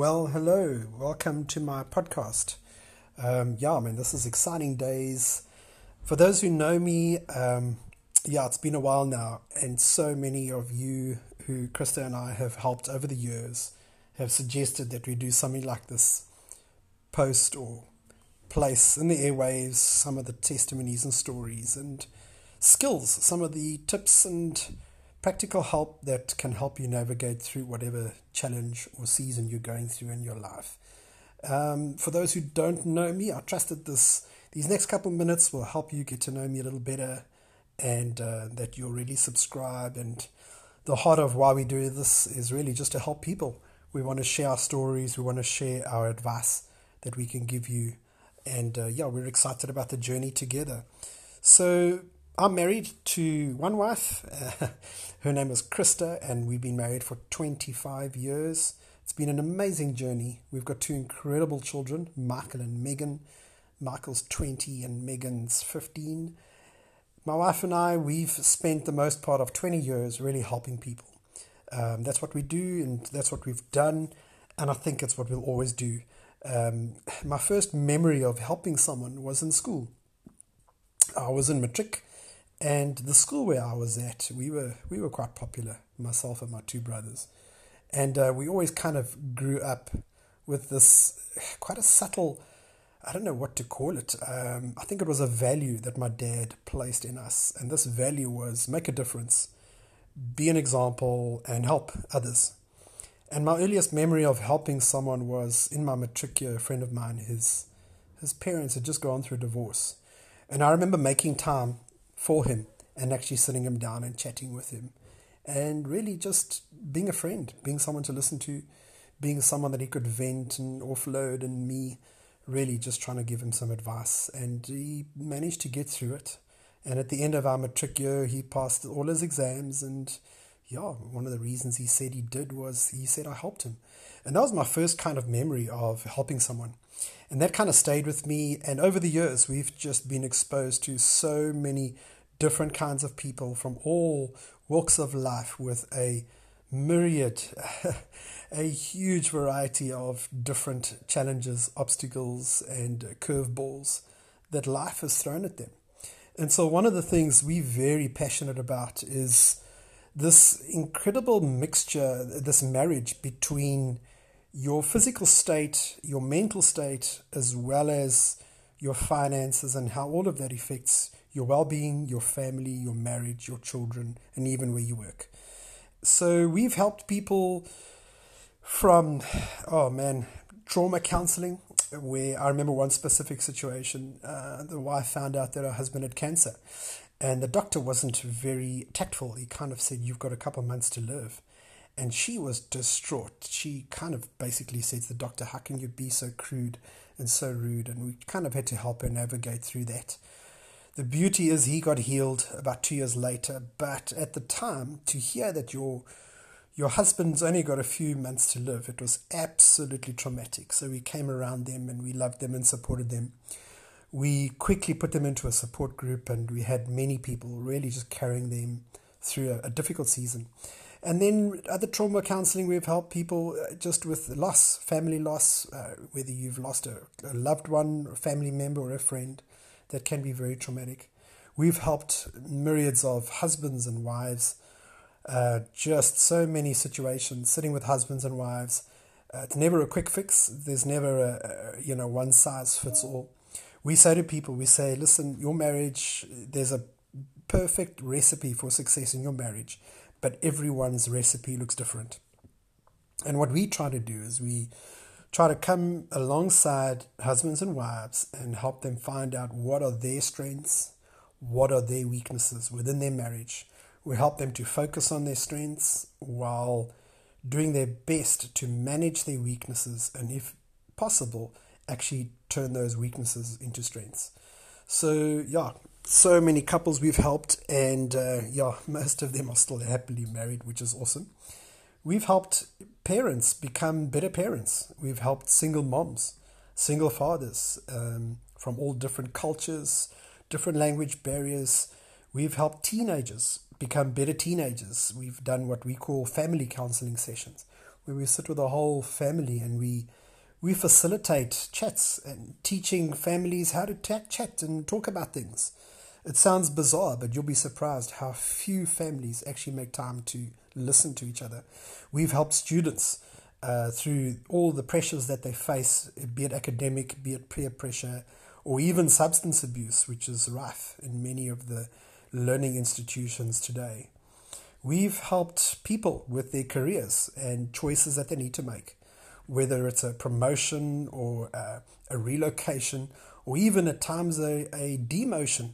Well, hello, welcome to my podcast. Um, yeah, I mean, this is exciting days. For those who know me, um, yeah, it's been a while now, and so many of you who Krista and I have helped over the years have suggested that we do something like this post or place in the airwaves some of the testimonies and stories and skills, some of the tips and practical help that can help you navigate through whatever challenge or season you're going through in your life. Um, for those who don't know me, I trust that this these next couple minutes will help you get to know me a little better, and uh, that you'll really subscribe. And the heart of why we do this is really just to help people. We want to share our stories. We want to share our advice that we can give you, and uh, yeah, we're excited about the journey together. So I'm married to one wife. Uh, her name is Krista, and we've been married for 25 years. It's been an amazing journey. We've got two incredible children, Michael and Megan. Michael's 20 and Megan's 15. My wife and I, we've spent the most part of 20 years really helping people. Um, that's what we do, and that's what we've done, and I think it's what we'll always do. Um, my first memory of helping someone was in school. I was in matric and the school where I was at, we were we were quite popular, myself and my two brothers, and uh, we always kind of grew up with this quite a subtle. I don't know what to call it. Um, I think it was a value that my dad placed in us, and this value was make a difference, be an example, and help others. And my earliest memory of helping someone was in my matric year. A friend of mine, his his parents had just gone through a divorce, and I remember making time for him and actually sitting him down and chatting with him and really just being a friend, being someone to listen to, being someone that he could vent and offload, and me really just trying to give him some advice. And he managed to get through it. And at the end of our matric year, he passed all his exams. And yeah, one of the reasons he said he did was he said I helped him. And that was my first kind of memory of helping someone. And that kind of stayed with me. And over the years, we've just been exposed to so many different kinds of people from all walks of life with a myriad, a huge variety of different challenges, obstacles, and curveballs that life has thrown at them. And so, one of the things we're very passionate about is this incredible mixture, this marriage between your physical state, your mental state, as well as your finances, and how all of that affects your well being, your family, your marriage, your children, and even where you work. So, we've helped people from, oh man, trauma counseling, where I remember one specific situation. Uh, the wife found out that her husband had cancer, and the doctor wasn't very tactful. He kind of said, You've got a couple months to live. And she was distraught. She kind of basically said to the doctor, How can you be so crude and so rude? And we kind of had to help her navigate through that. The beauty is he got healed about two years later, but at the time, to hear that your your husband's only got a few months to live, it was absolutely traumatic. So we came around them and we loved them and supported them. We quickly put them into a support group and we had many people really just carrying them through a, a difficult season. And then other trauma counseling, we've helped people uh, just with loss, family loss, uh, whether you've lost a, a loved one, a family member, or a friend, that can be very traumatic. We've helped myriads of husbands and wives, uh, just so many situations, sitting with husbands and wives. Uh, it's never a quick fix. There's never a, a you know one size fits all. We say to people, we say, listen, your marriage, there's a perfect recipe for success in your marriage but everyone's recipe looks different. And what we try to do is we try to come alongside husbands and wives and help them find out what are their strengths, what are their weaknesses within their marriage. We help them to focus on their strengths while doing their best to manage their weaknesses and, if possible, actually turn those weaknesses into strengths. So, yeah, so many couples we've helped, and uh, yeah, most of them are still happily married, which is awesome. We've helped parents become better parents. We've helped single moms, single fathers um, from all different cultures, different language barriers. We've helped teenagers become better teenagers. We've done what we call family counseling sessions, where we sit with a whole family and we we facilitate chats and teaching families how to t- chat and talk about things. It sounds bizarre, but you'll be surprised how few families actually make time to listen to each other. We've helped students uh, through all the pressures that they face, be it academic, be it peer pressure, or even substance abuse, which is rife in many of the learning institutions today. We've helped people with their careers and choices that they need to make, whether it's a promotion or a, a relocation, or even at times a, a demotion.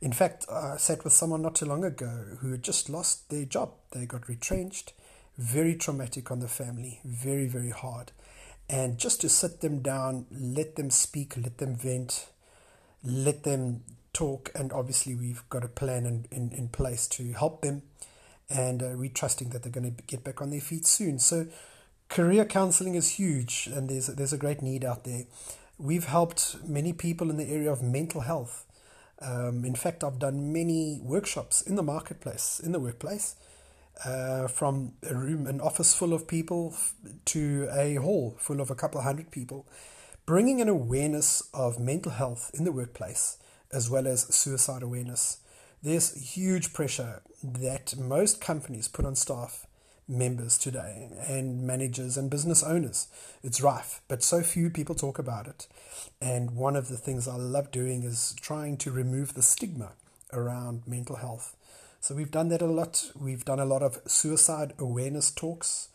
In fact, I sat with someone not too long ago who had just lost their job. They got retrenched, very traumatic on the family, very, very hard. And just to sit them down, let them speak, let them vent, let them talk. And obviously, we've got a plan in, in, in place to help them and uh, we're trusting that they're going to get back on their feet soon. So, career counseling is huge, and there's there's a great need out there. We've helped many people in the area of mental health. Um, in fact, I've done many workshops in the marketplace, in the workplace, uh, from a room, an office full of people, to a hall full of a couple hundred people, bringing an awareness of mental health in the workplace as well as suicide awareness there's huge pressure that most companies put on staff members today and managers and business owners. It's rife, but so few people talk about it. And one of the things I love doing is trying to remove the stigma around mental health. So we've done that a lot. We've done a lot of suicide awareness talks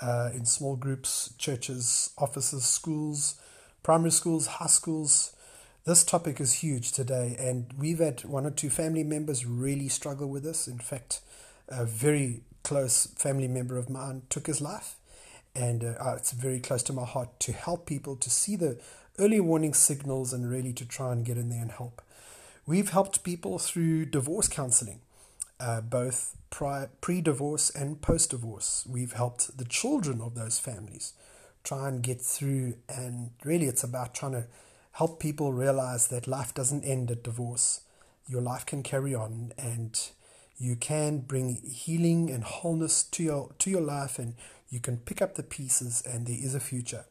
uh, in small groups, churches, offices, schools, primary schools, high schools, this topic is huge today, and we've had one or two family members really struggle with this. In fact, a very close family member of mine took his life, and uh, it's very close to my heart to help people to see the early warning signals and really to try and get in there and help. We've helped people through divorce counseling, uh, both pre divorce and post divorce. We've helped the children of those families try and get through, and really it's about trying to help people realize that life doesn't end at divorce. Your life can carry on and you can bring healing and wholeness to your to your life and you can pick up the pieces and there is a future.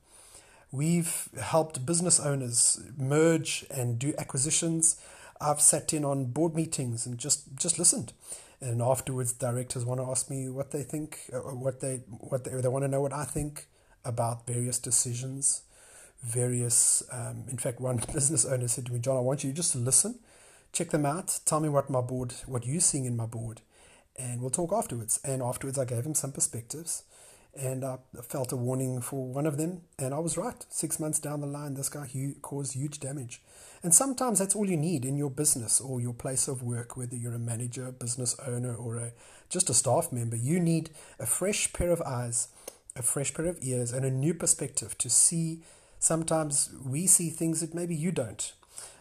We've helped business owners merge and do acquisitions. I've sat in on board meetings and just just listened. And afterwards, directors want to ask me what they think, uh, what they what they, they want to know what I think about various decisions various. Um, in fact, one business owner said to me, "John, I want you just to listen, check them out, tell me what my board, what you're seeing in my board, and we'll talk afterwards." And afterwards, I gave him some perspectives, and I felt a warning for one of them, and I was right. Six months down the line, this guy caused huge damage. And sometimes that's all you need in your business or your place of work, whether you're a manager, business owner, or a, just a staff member. You need a fresh pair of eyes, a fresh pair of ears, and a new perspective to see Sometimes we see things that maybe you don't.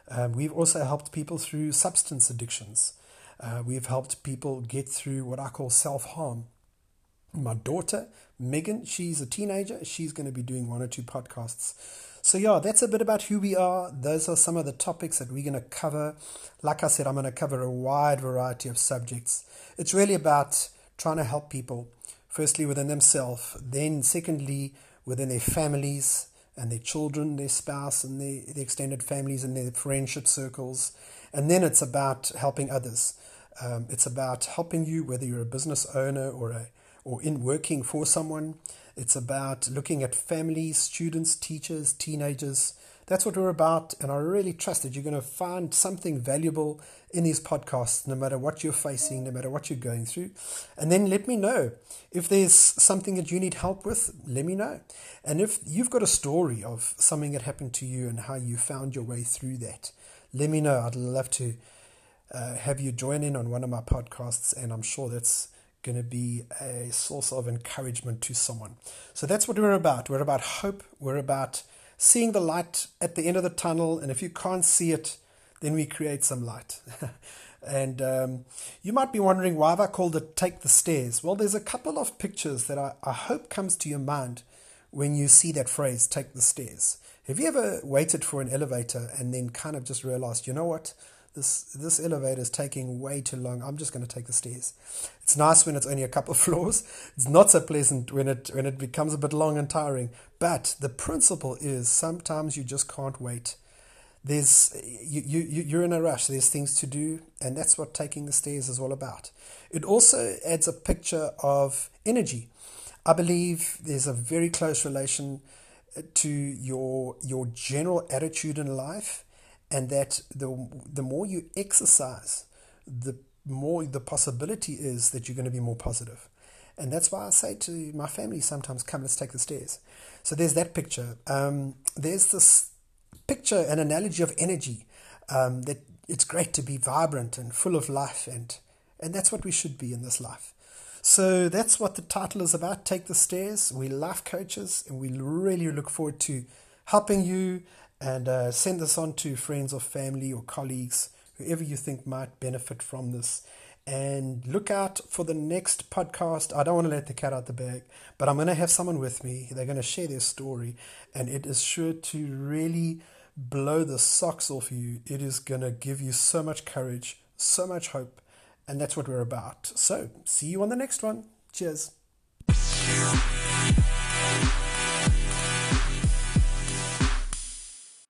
Um, we've also helped people through substance addictions. Uh, we've helped people get through what I call self harm. My daughter, Megan, she's a teenager. She's going to be doing one or two podcasts. So, yeah, that's a bit about who we are. Those are some of the topics that we're going to cover. Like I said, I'm going to cover a wide variety of subjects. It's really about trying to help people, firstly, within themselves, then, secondly, within their families, and their children, their spouse, and their, their extended families and their friendship circles. And then it's about helping others. Um, it's about helping you, whether you're a business owner or a or in working for someone. It's about looking at families, students, teachers, teenagers, that's what we're about. And I really trust that you're going to find something valuable in these podcasts, no matter what you're facing, no matter what you're going through. And then let me know. If there's something that you need help with, let me know. And if you've got a story of something that happened to you and how you found your way through that, let me know. I'd love to uh, have you join in on one of my podcasts, and I'm sure that's going to be a source of encouragement to someone. So that's what we're about. We're about hope. We're about seeing the light at the end of the tunnel. And if you can't see it, then we create some light. and um, you might be wondering why have I called it Take the Stairs? Well, there's a couple of pictures that I, I hope comes to your mind when you see that phrase, take the stairs. Have you ever waited for an elevator and then kind of just realized, you know what? This this elevator is taking way too long. I'm just going to take the stairs. It's nice when it's only a couple of floors. It's not so pleasant when it when it becomes a bit long and tiring. But the principle is sometimes you just can't wait. There's you, you you're in a rush. There's things to do, and that's what taking the stairs is all about. It also adds a picture of energy. I believe there's a very close relation to your your general attitude in life and that the the more you exercise the more the possibility is that you're going to be more positive. and that's why I say to my family sometimes come let's take the stairs so there's that picture um, there's this picture an analogy of energy um, that it's great to be vibrant and full of life and and that's what we should be in this life so that's what the title is about. Take the Stairs. We life coaches and we really look forward to helping you and uh, send this on to friends or family or colleagues, whoever you think might benefit from this. And look out for the next podcast. I don't want to let the cat out the bag, but I'm going to have someone with me. They're going to share their story, and it is sure to really blow the socks off you. It is going to give you so much courage, so much hope, and that's what we're about. So, see you on the next one. Cheers.